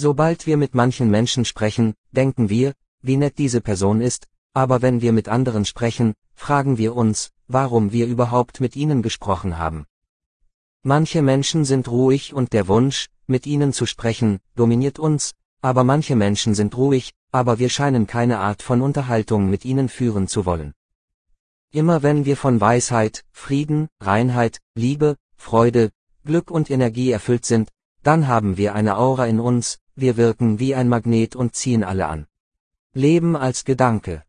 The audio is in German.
Sobald wir mit manchen Menschen sprechen, denken wir, wie nett diese Person ist, aber wenn wir mit anderen sprechen, fragen wir uns, warum wir überhaupt mit ihnen gesprochen haben. Manche Menschen sind ruhig und der Wunsch, mit ihnen zu sprechen, dominiert uns, aber manche Menschen sind ruhig, aber wir scheinen keine Art von Unterhaltung mit ihnen führen zu wollen. Immer wenn wir von Weisheit, Frieden, Reinheit, Liebe, Freude, Glück und Energie erfüllt sind, dann haben wir eine Aura in uns, wir wirken wie ein Magnet und ziehen alle an. Leben als Gedanke